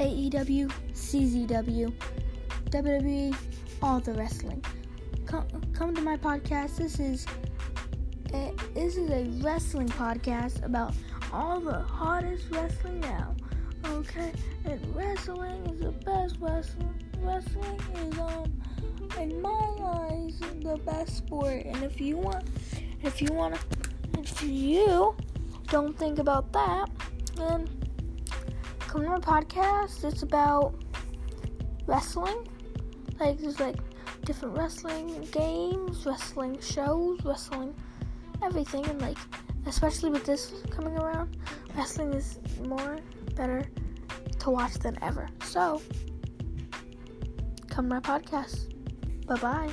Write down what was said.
AEW, CZW, WWE, all the wrestling. Come, come to my podcast. This is a, this is a wrestling podcast about all the hottest wrestling now. Okay, and wrestling is the best wrestling. Wrestling is um in my eyes the best sport. And if you want, if you want, if you don't think about that, then come to my podcast. It's about wrestling. Like there's like different wrestling games, wrestling shows, wrestling everything, and like especially with this coming around, wrestling is more better to watch than ever. So come to my podcast. Bye bye.